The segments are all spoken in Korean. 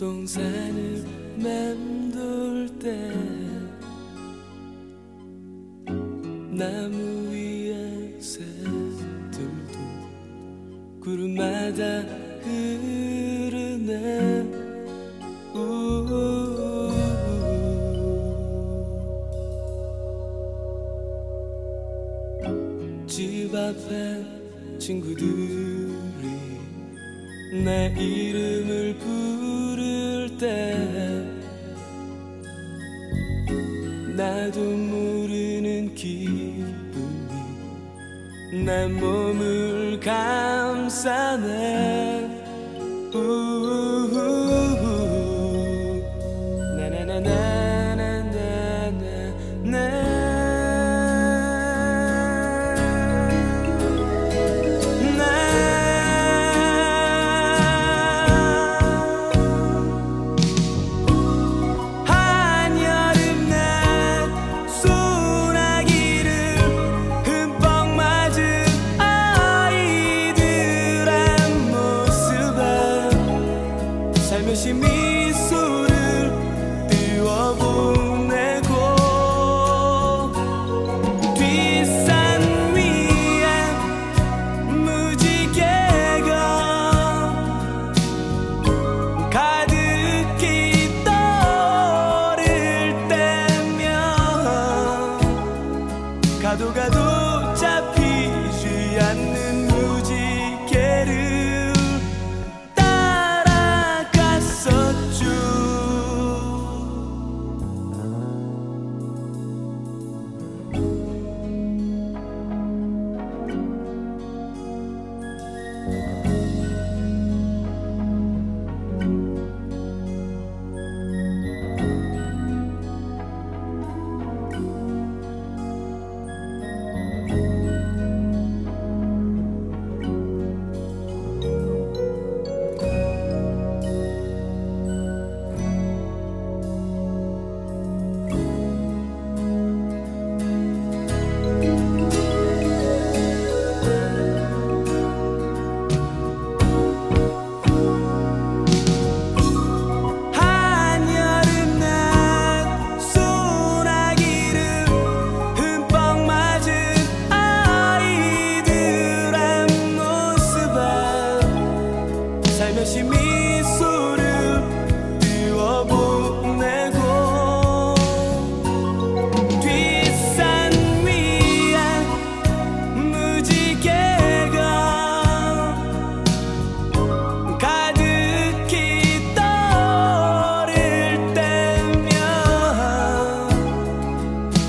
동산을 맴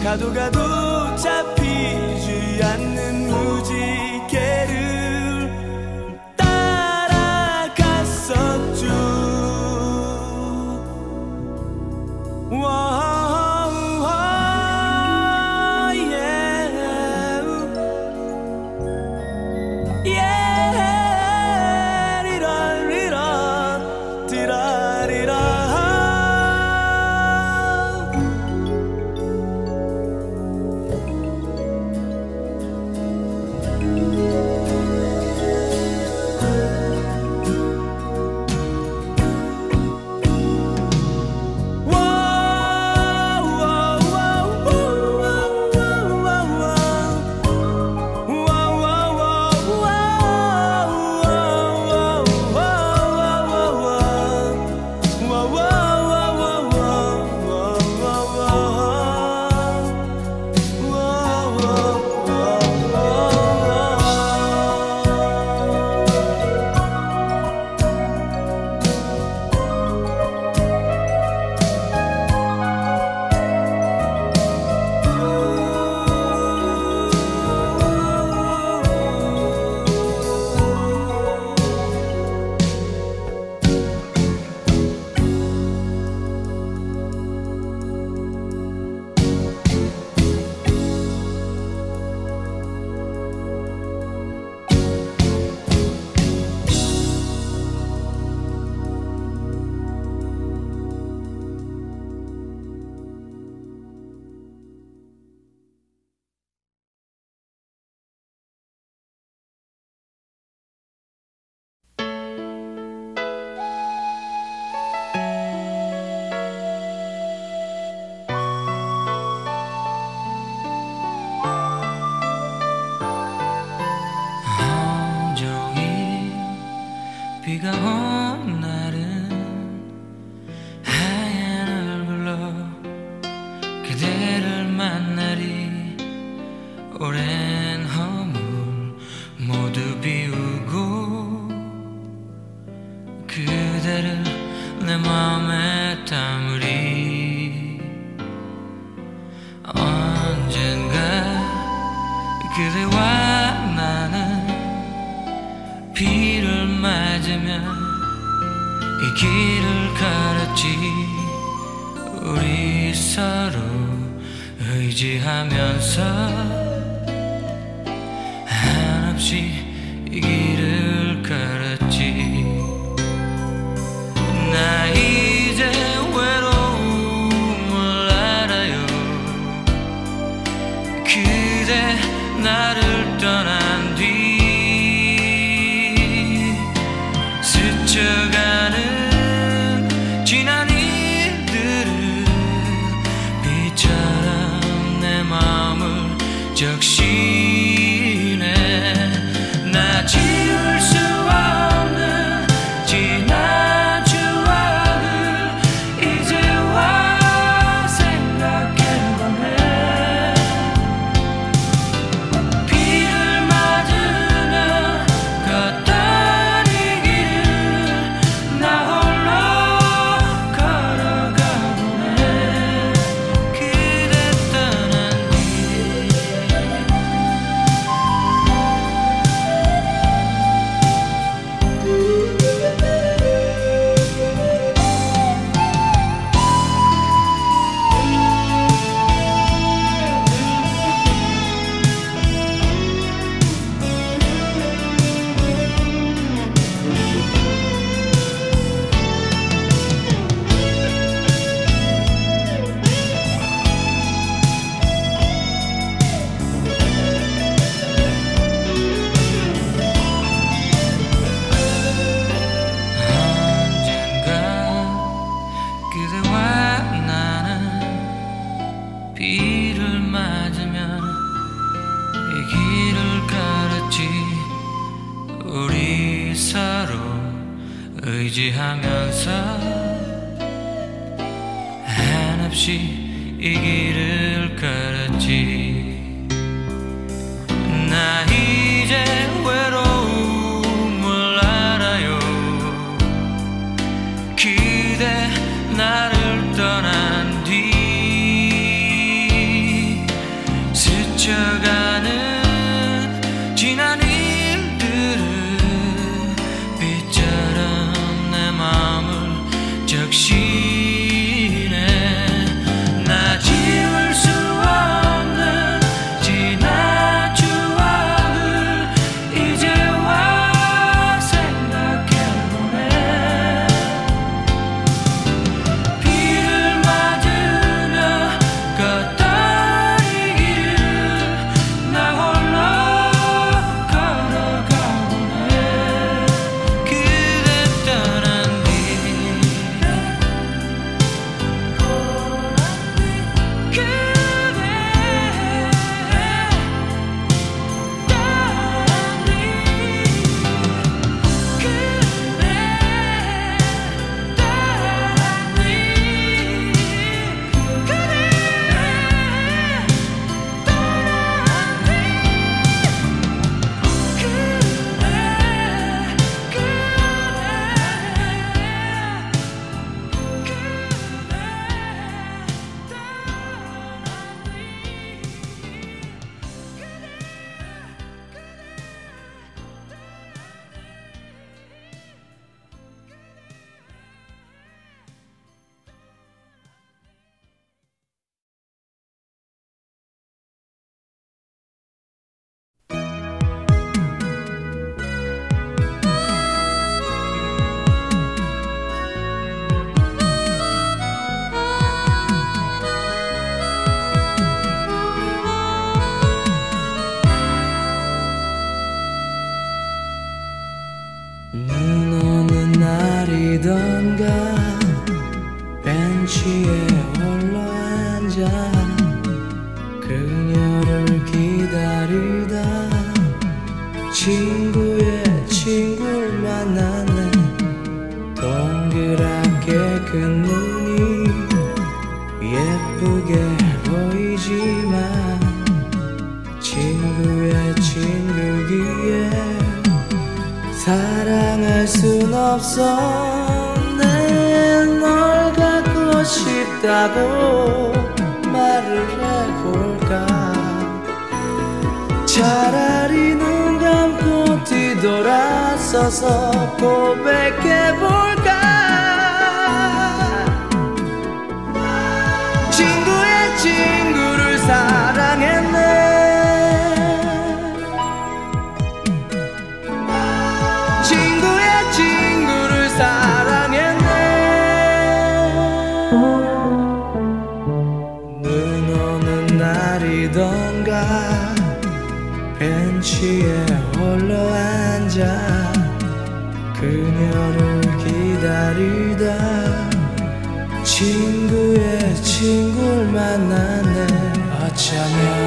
가도 가도 잡히지 않는 무지개를 친구의 친구기에 사랑할 순 없어. 내널 갖고 싶다고 말을 해볼까? 차라리 눈 감고 뒤돌아서서 고백해볼까? 친구의 친구 친구의 친구를 만났네. 어쩌면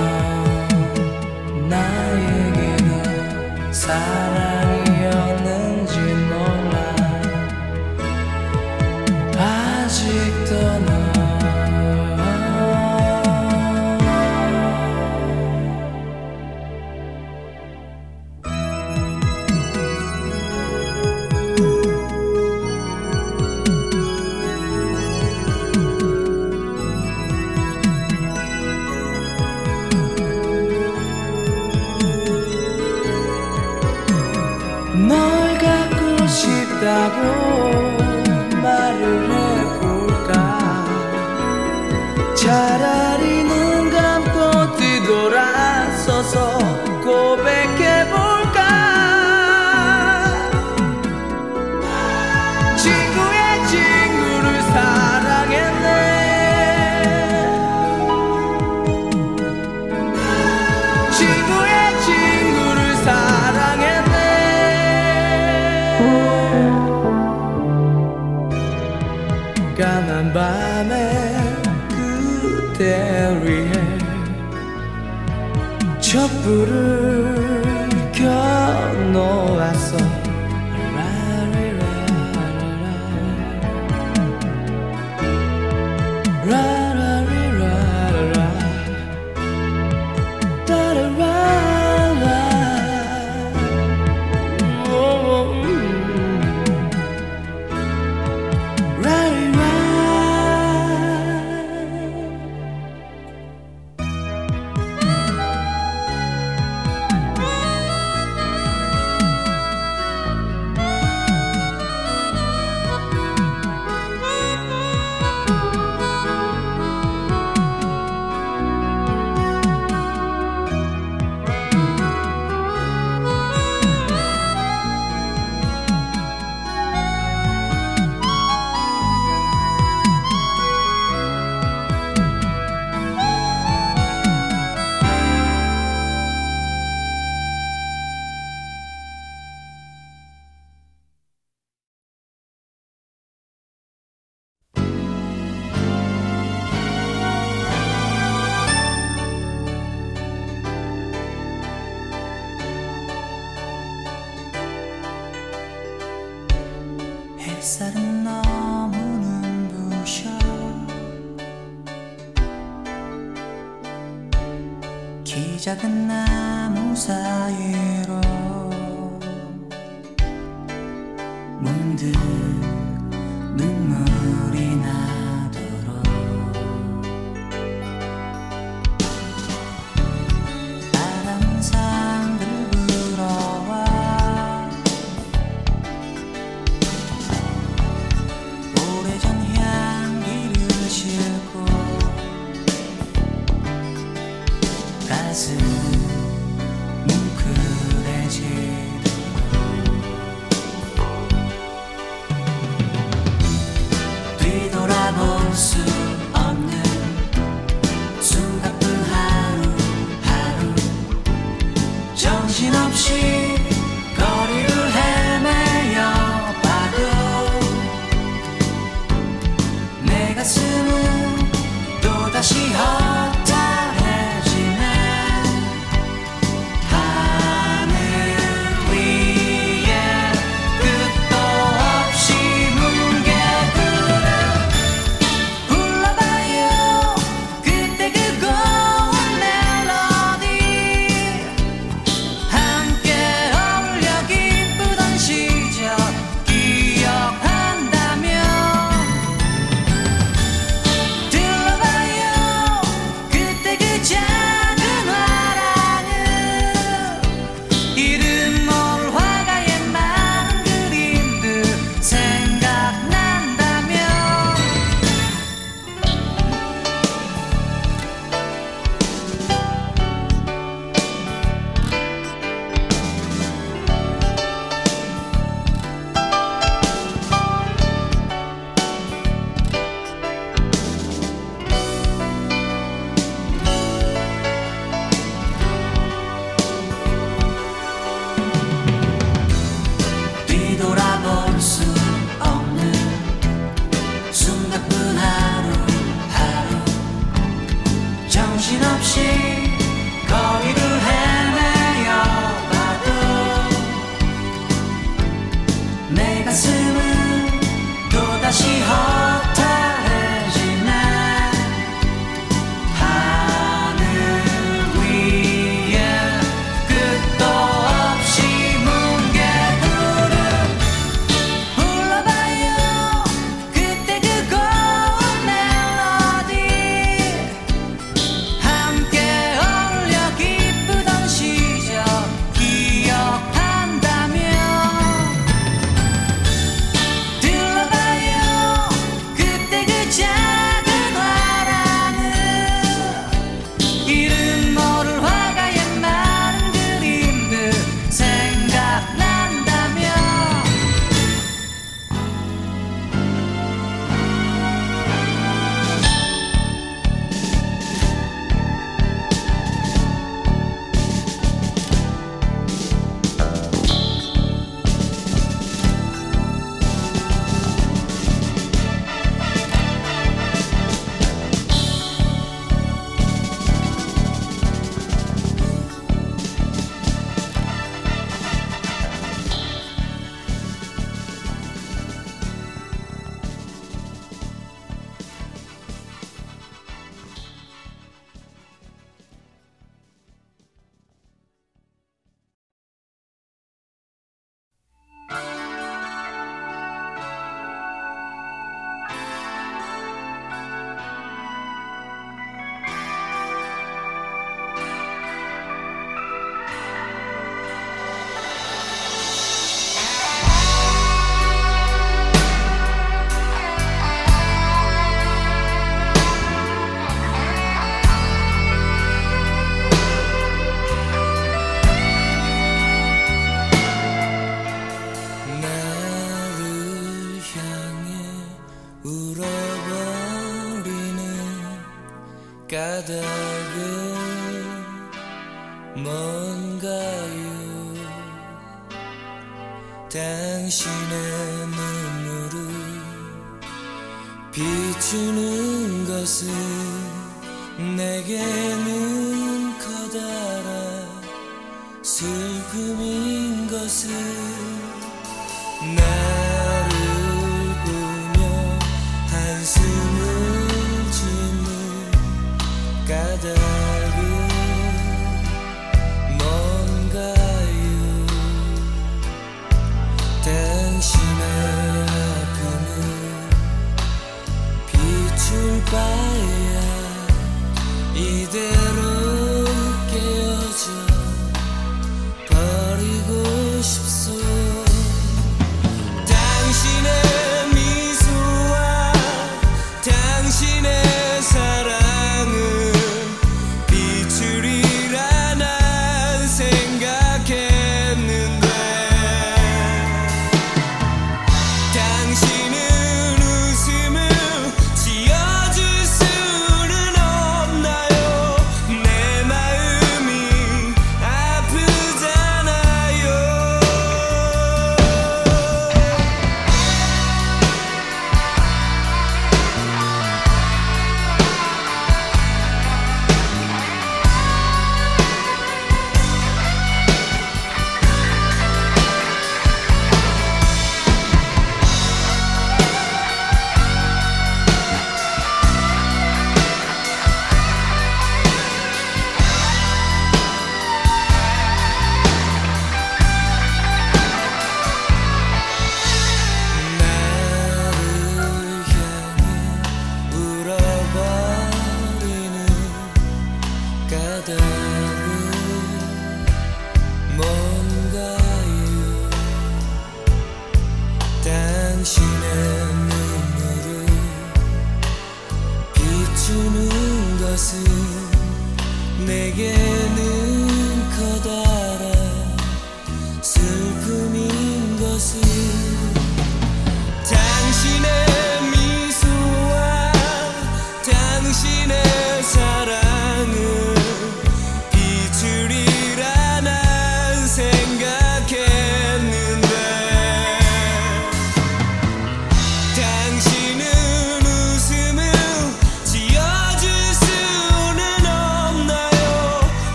작은 나무 사이로 문득 눈물이 나.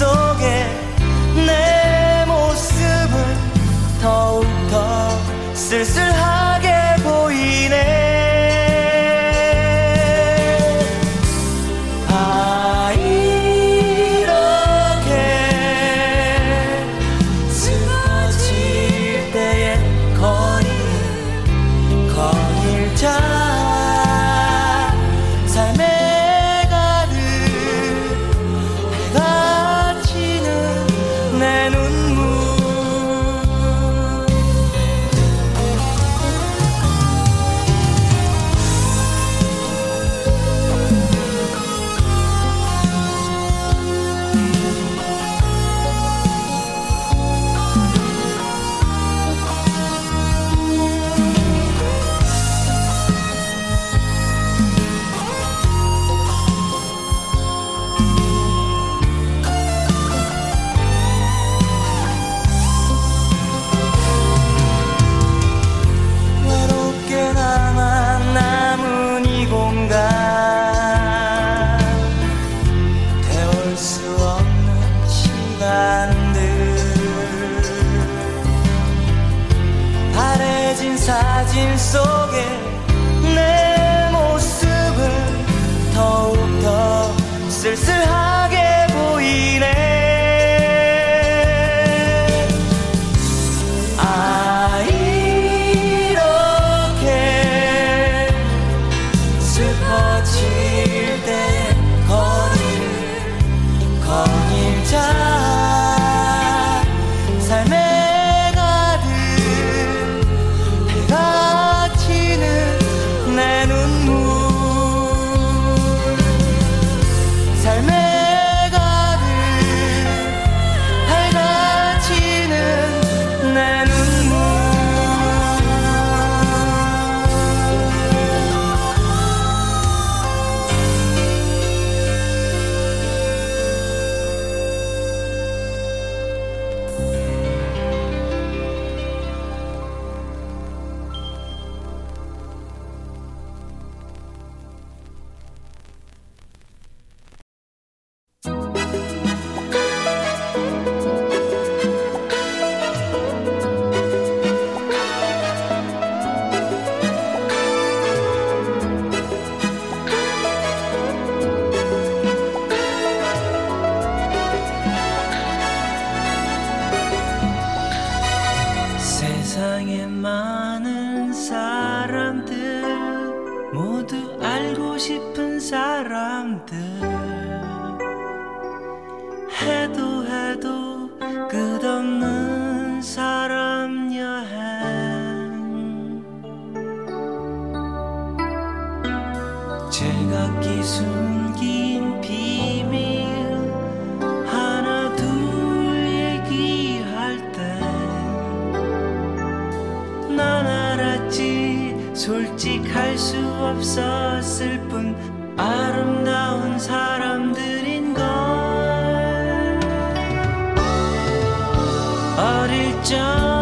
soy. 알 수 없었을 뿐 아름다운 사람들인 걸. 어릴 적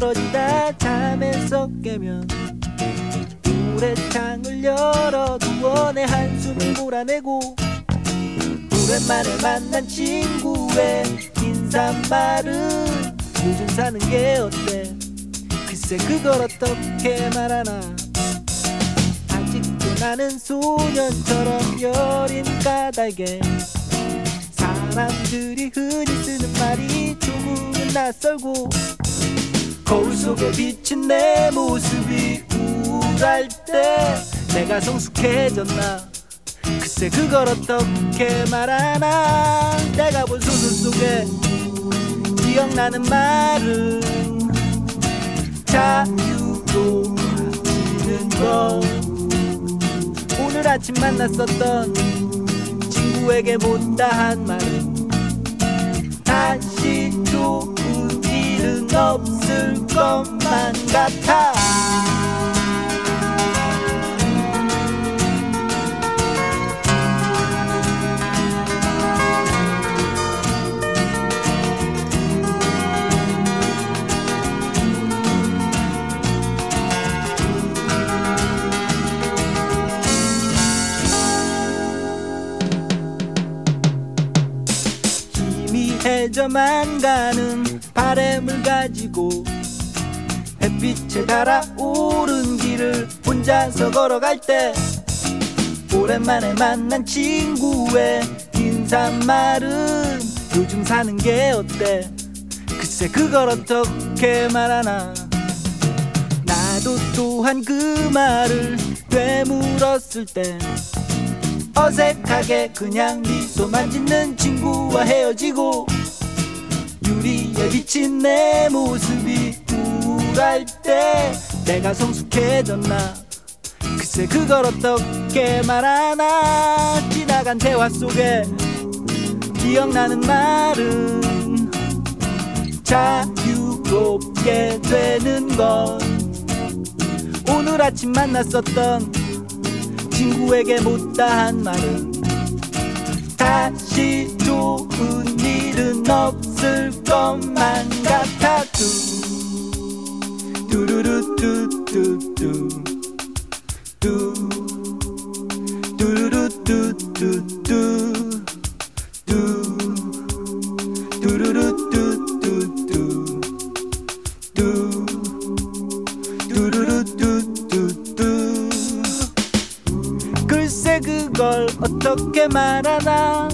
떨어지다. 잠에서 깨면 불의 창을 열어 두어 내 한숨을 몰아내고 오랜만에 만난 친구의 인사말은 요즘 사는 게 어때? 글쎄 그걸 어떻게 말하나? 아직도 나는 소년처럼 여린 까닭에 사람들이 흔히 쓰는 말이 조금은 낯설고 거울 속에 비친 내 모습이 우울할 때 내가 성숙해졌나? 글쎄 그걸 어떻게 말하나? 내가 본 소설 속에 기억나는 말은 자유로 가지는 것. 오늘 아침 만났었던 친구에게 못다한 말은 다시 일은 없을 것만 같아. 희미해져만 가는 바램을 가지고 햇빛에 달아오른 길을 혼자서 걸어갈 때 오랜만에 만난 친구의 인사말은 요즘 사는 게 어때? 글쎄 그걸 어떻게 말하나? 나도 또한 그 말을 되물었을 때 어색하게 그냥 미소만 짓는 친구와 헤어지고 유리에 비친 내 모습이 우울할 때 내가 성숙해졌나? 글쎄 그걸 어떻게 말하나? 지나간 대화 속에 기억나는 말은 자유롭게 되는 건 오늘 아침 만났었던 친구에게 못다한 말은 다시 좋은 일은 없 있을 것만 같아 두 두루루 뚜뚜뚜. 뚜 두루루 뚜뚜뚜. 뚜 두루루 뚜뚜뚜. 뚜 두루루 뚜뚜뚜. 글쎄 그걸 어떻게 말하나.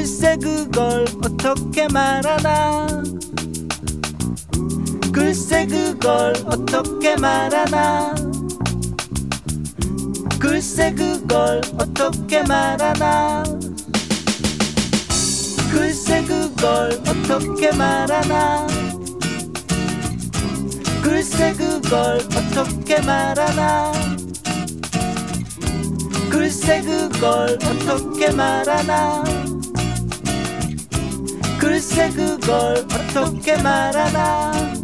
글쎄 그걸 어떻게 말하나. 글쎄 그걸 어떻게 말하나. 글쎄 그걸 어떻게 말하나. 글쎄 그걸 어떻게 말하나. 글쎄 그걸 어떻게 말하나. 글쎄 그걸 어떻게 말하나. 글쎄 그걸 어떻게 말하나.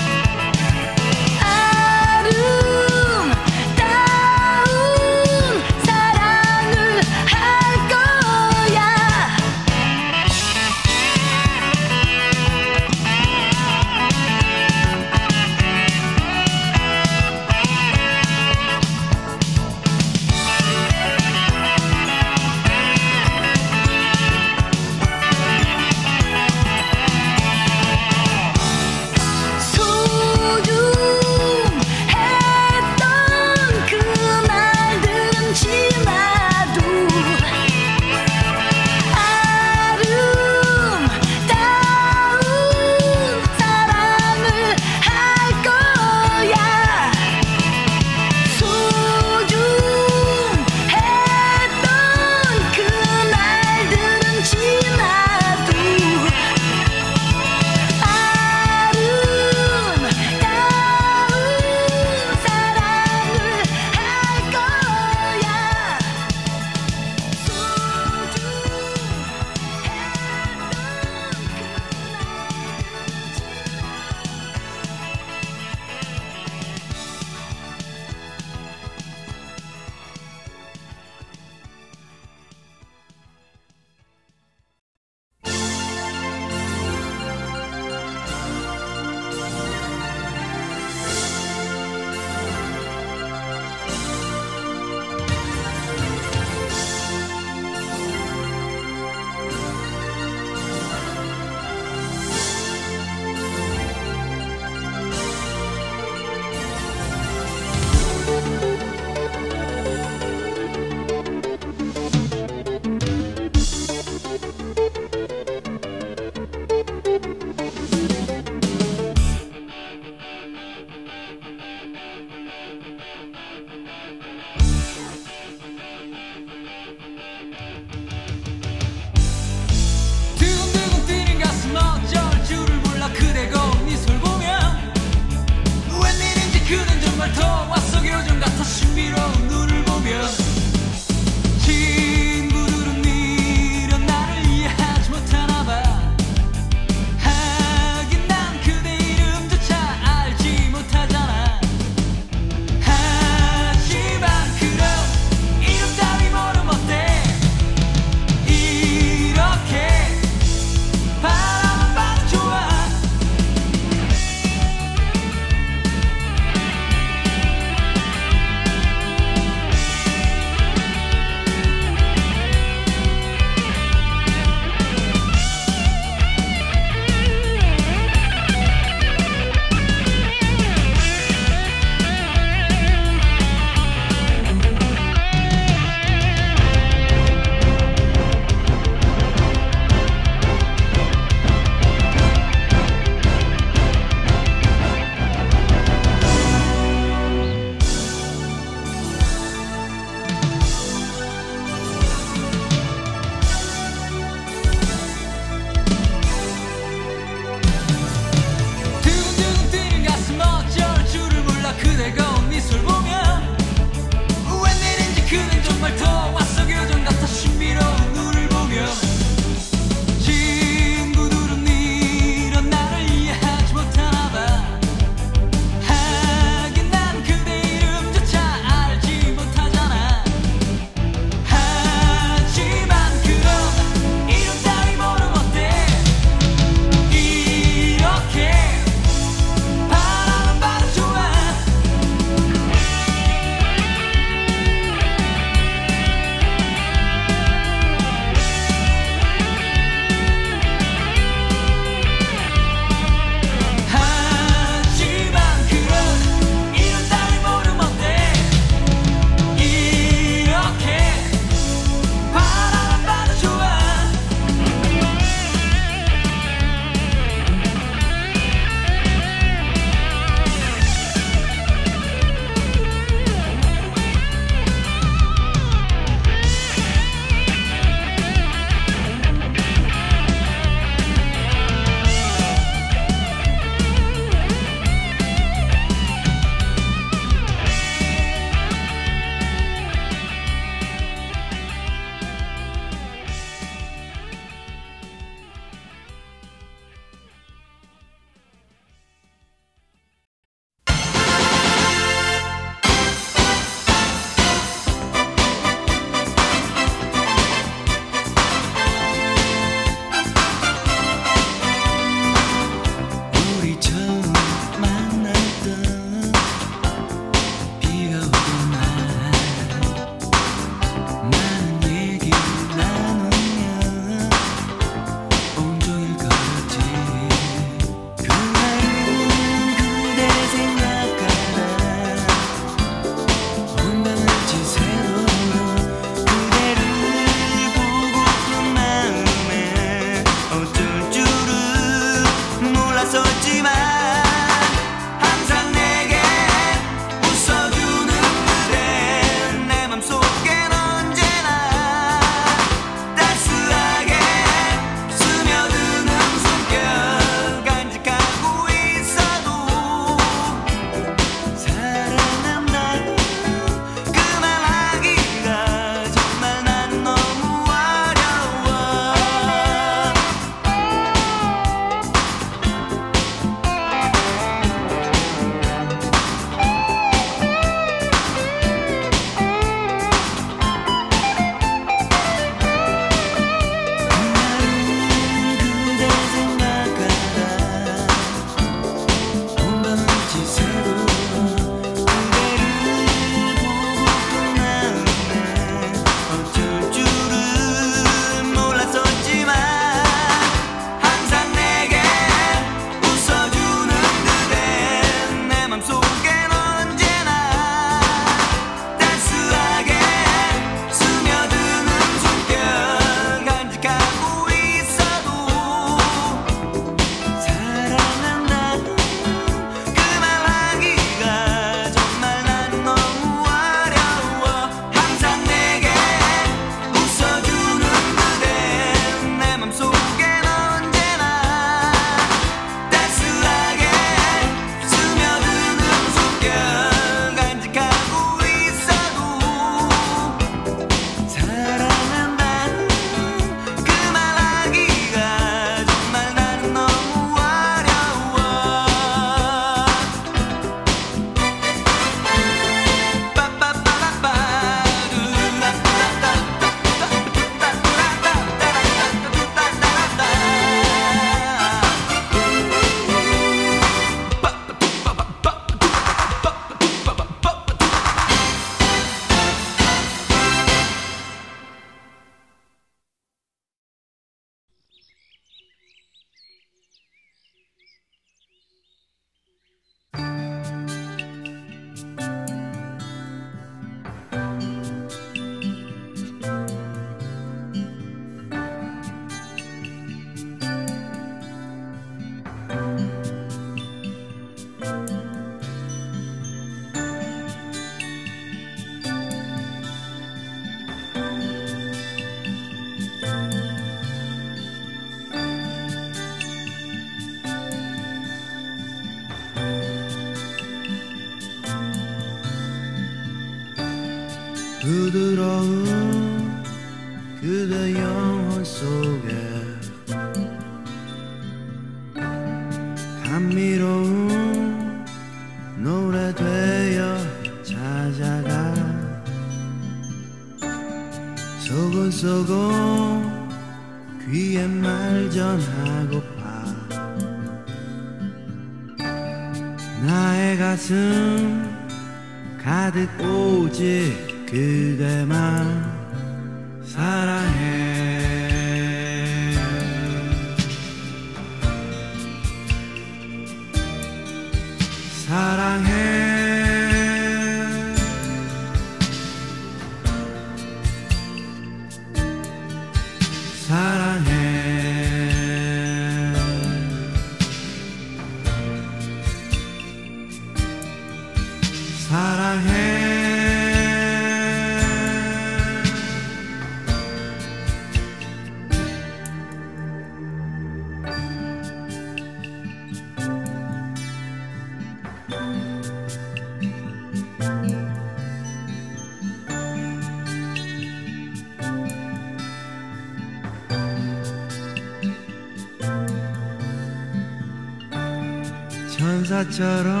사처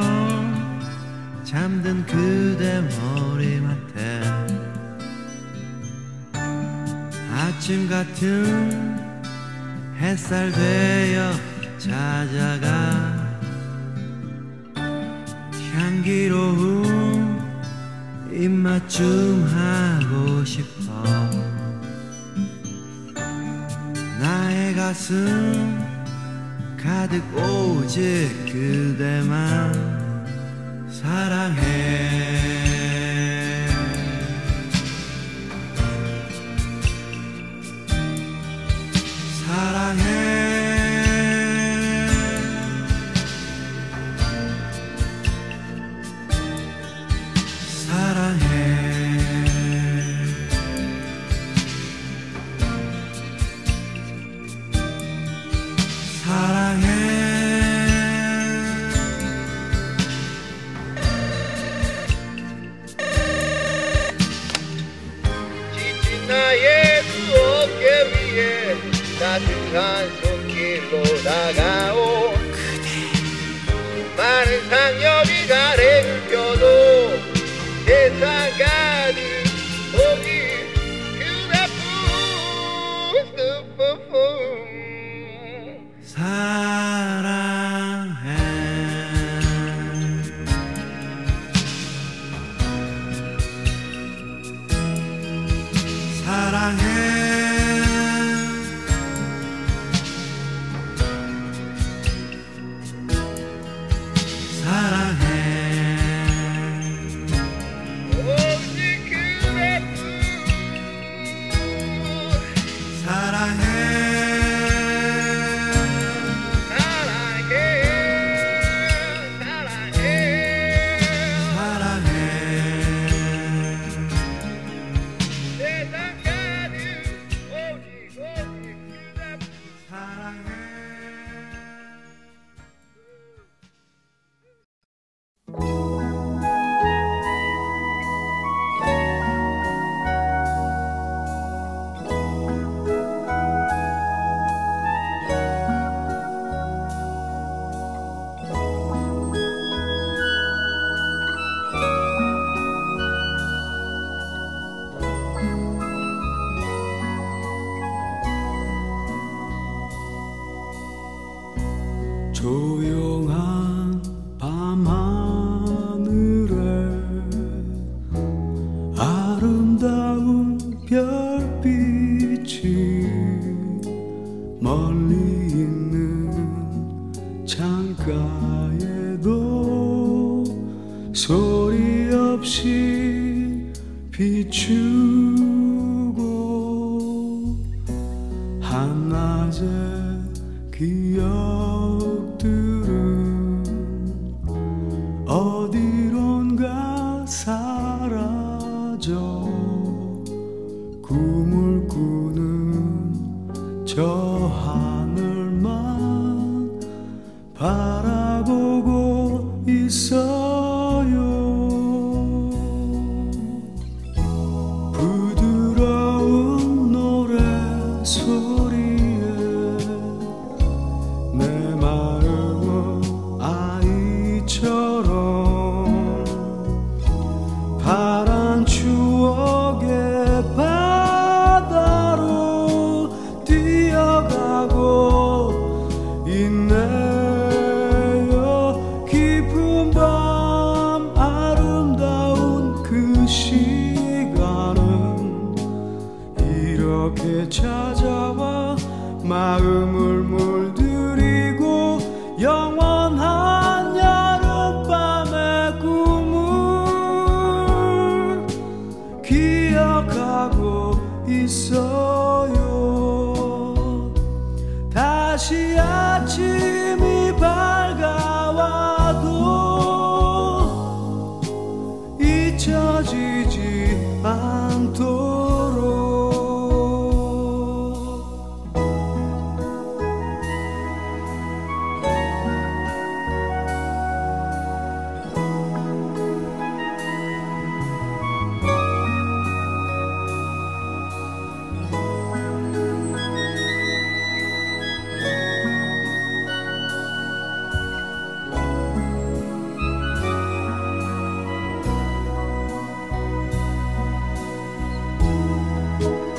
그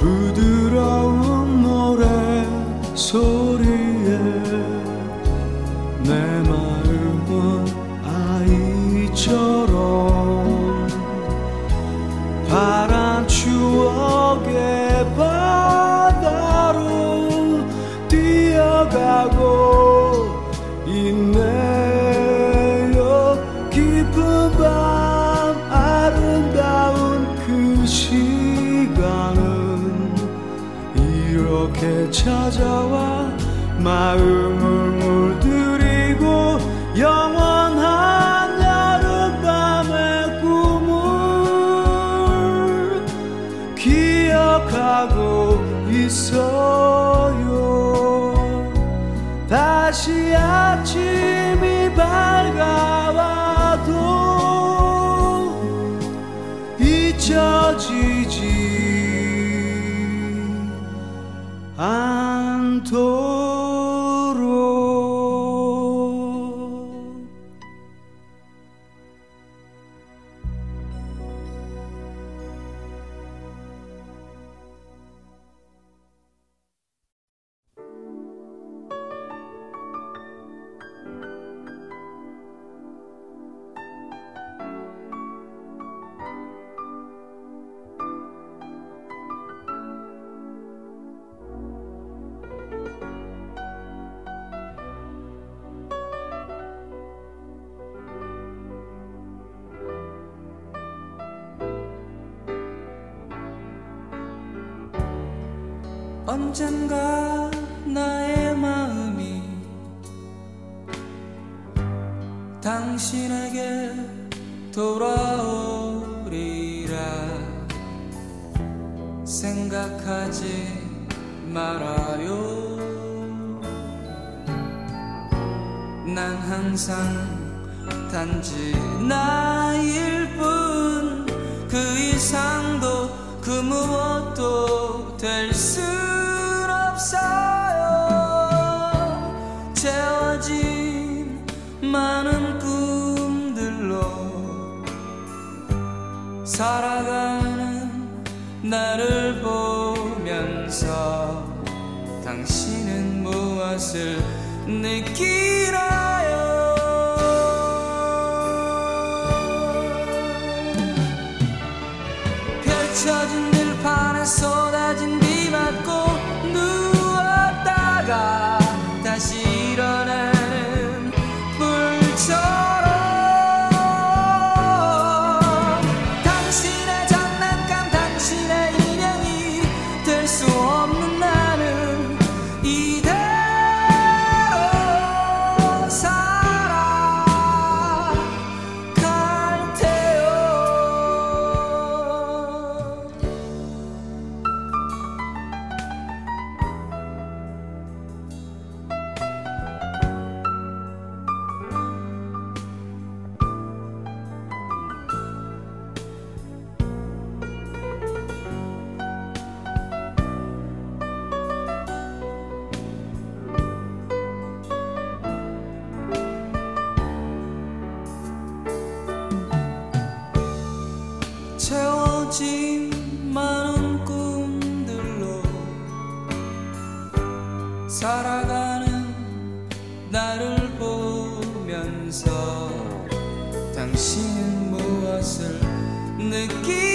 부드러운 노래 소리. 진 많은 꿈들로 살아가는 나를 보면서 당신은 무엇을 느끼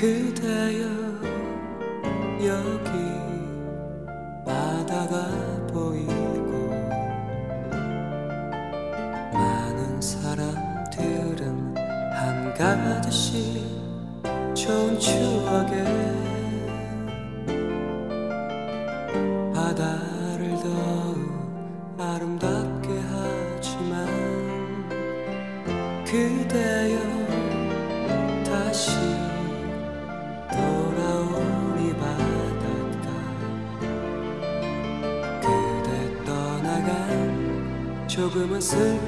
그대여 조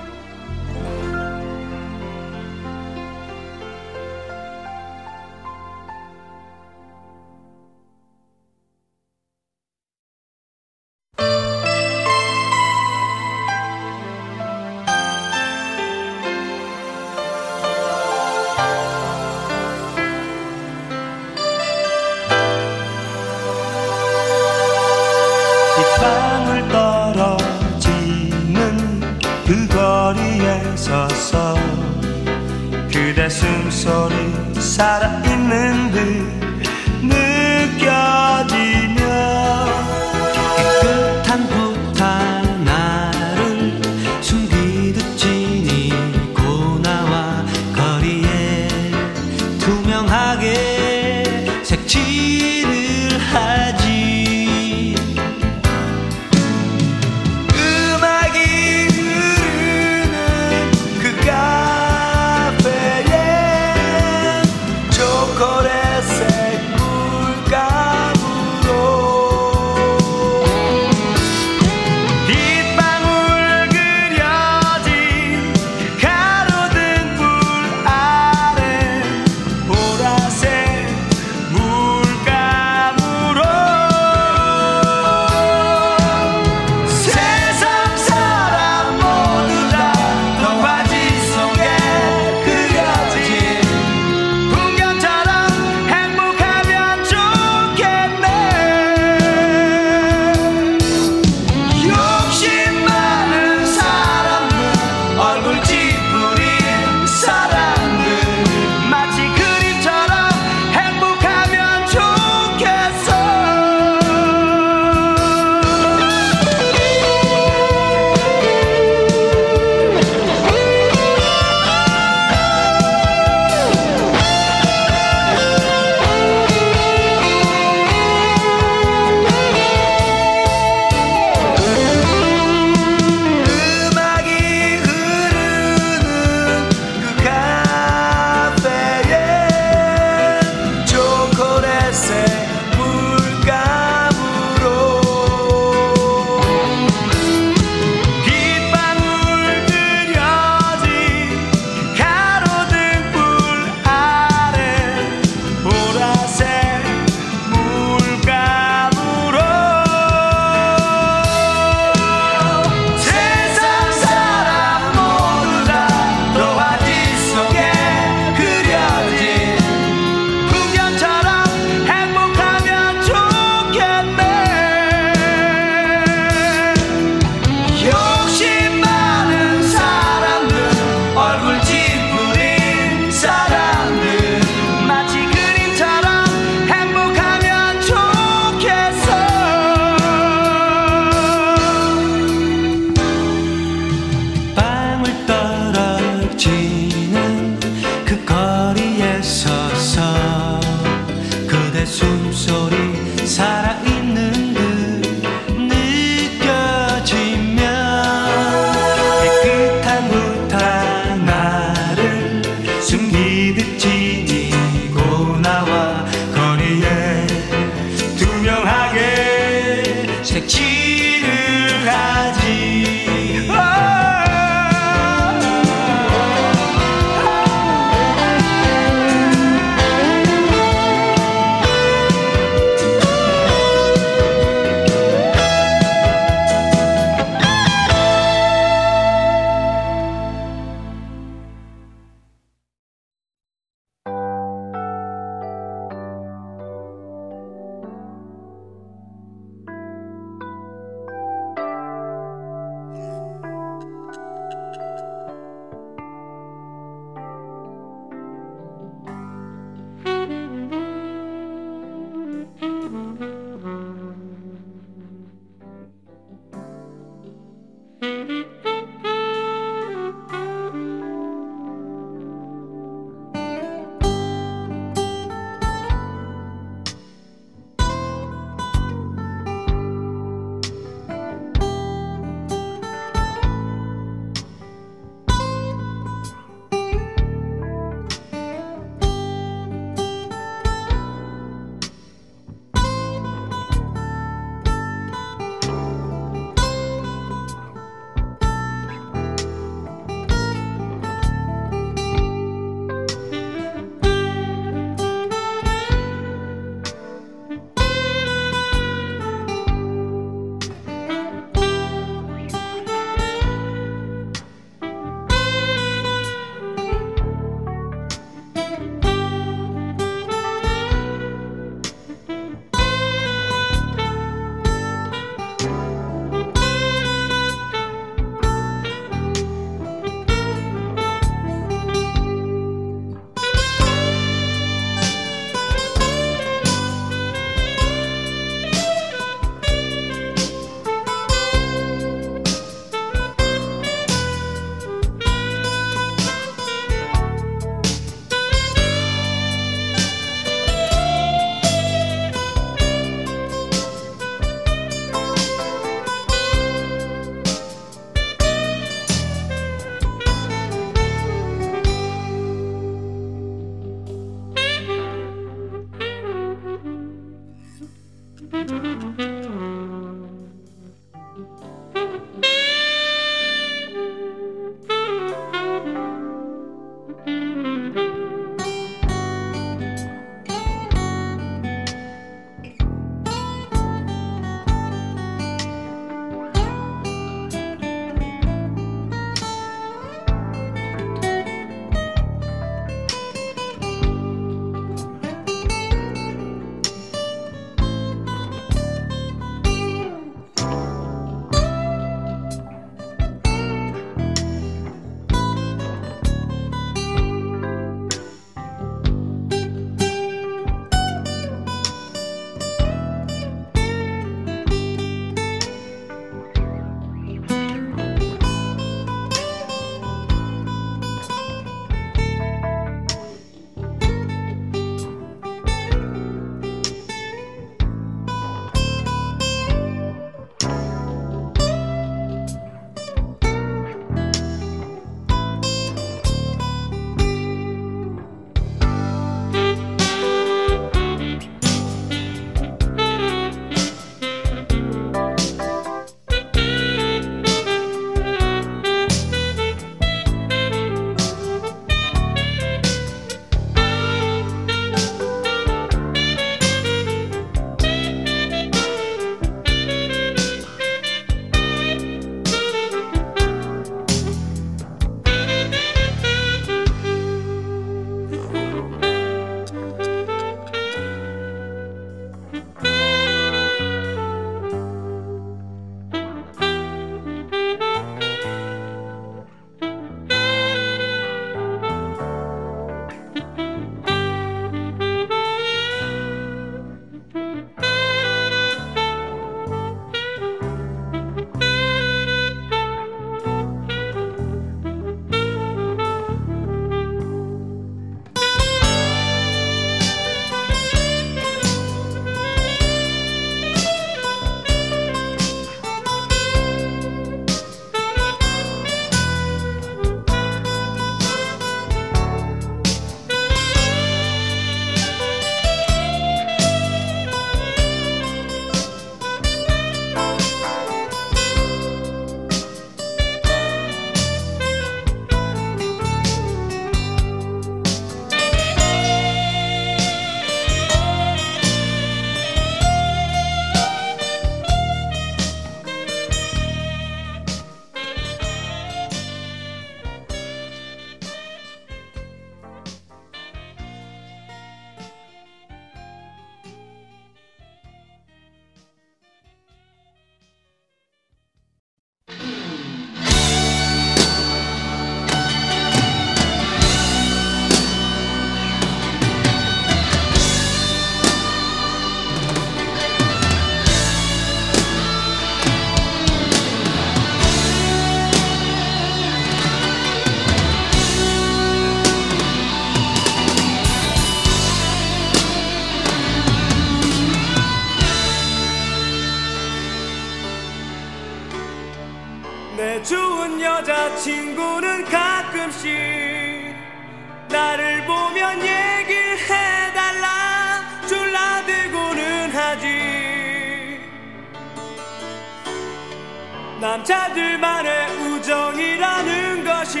자들만의 우정이라는 것이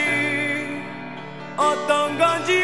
어떤 건지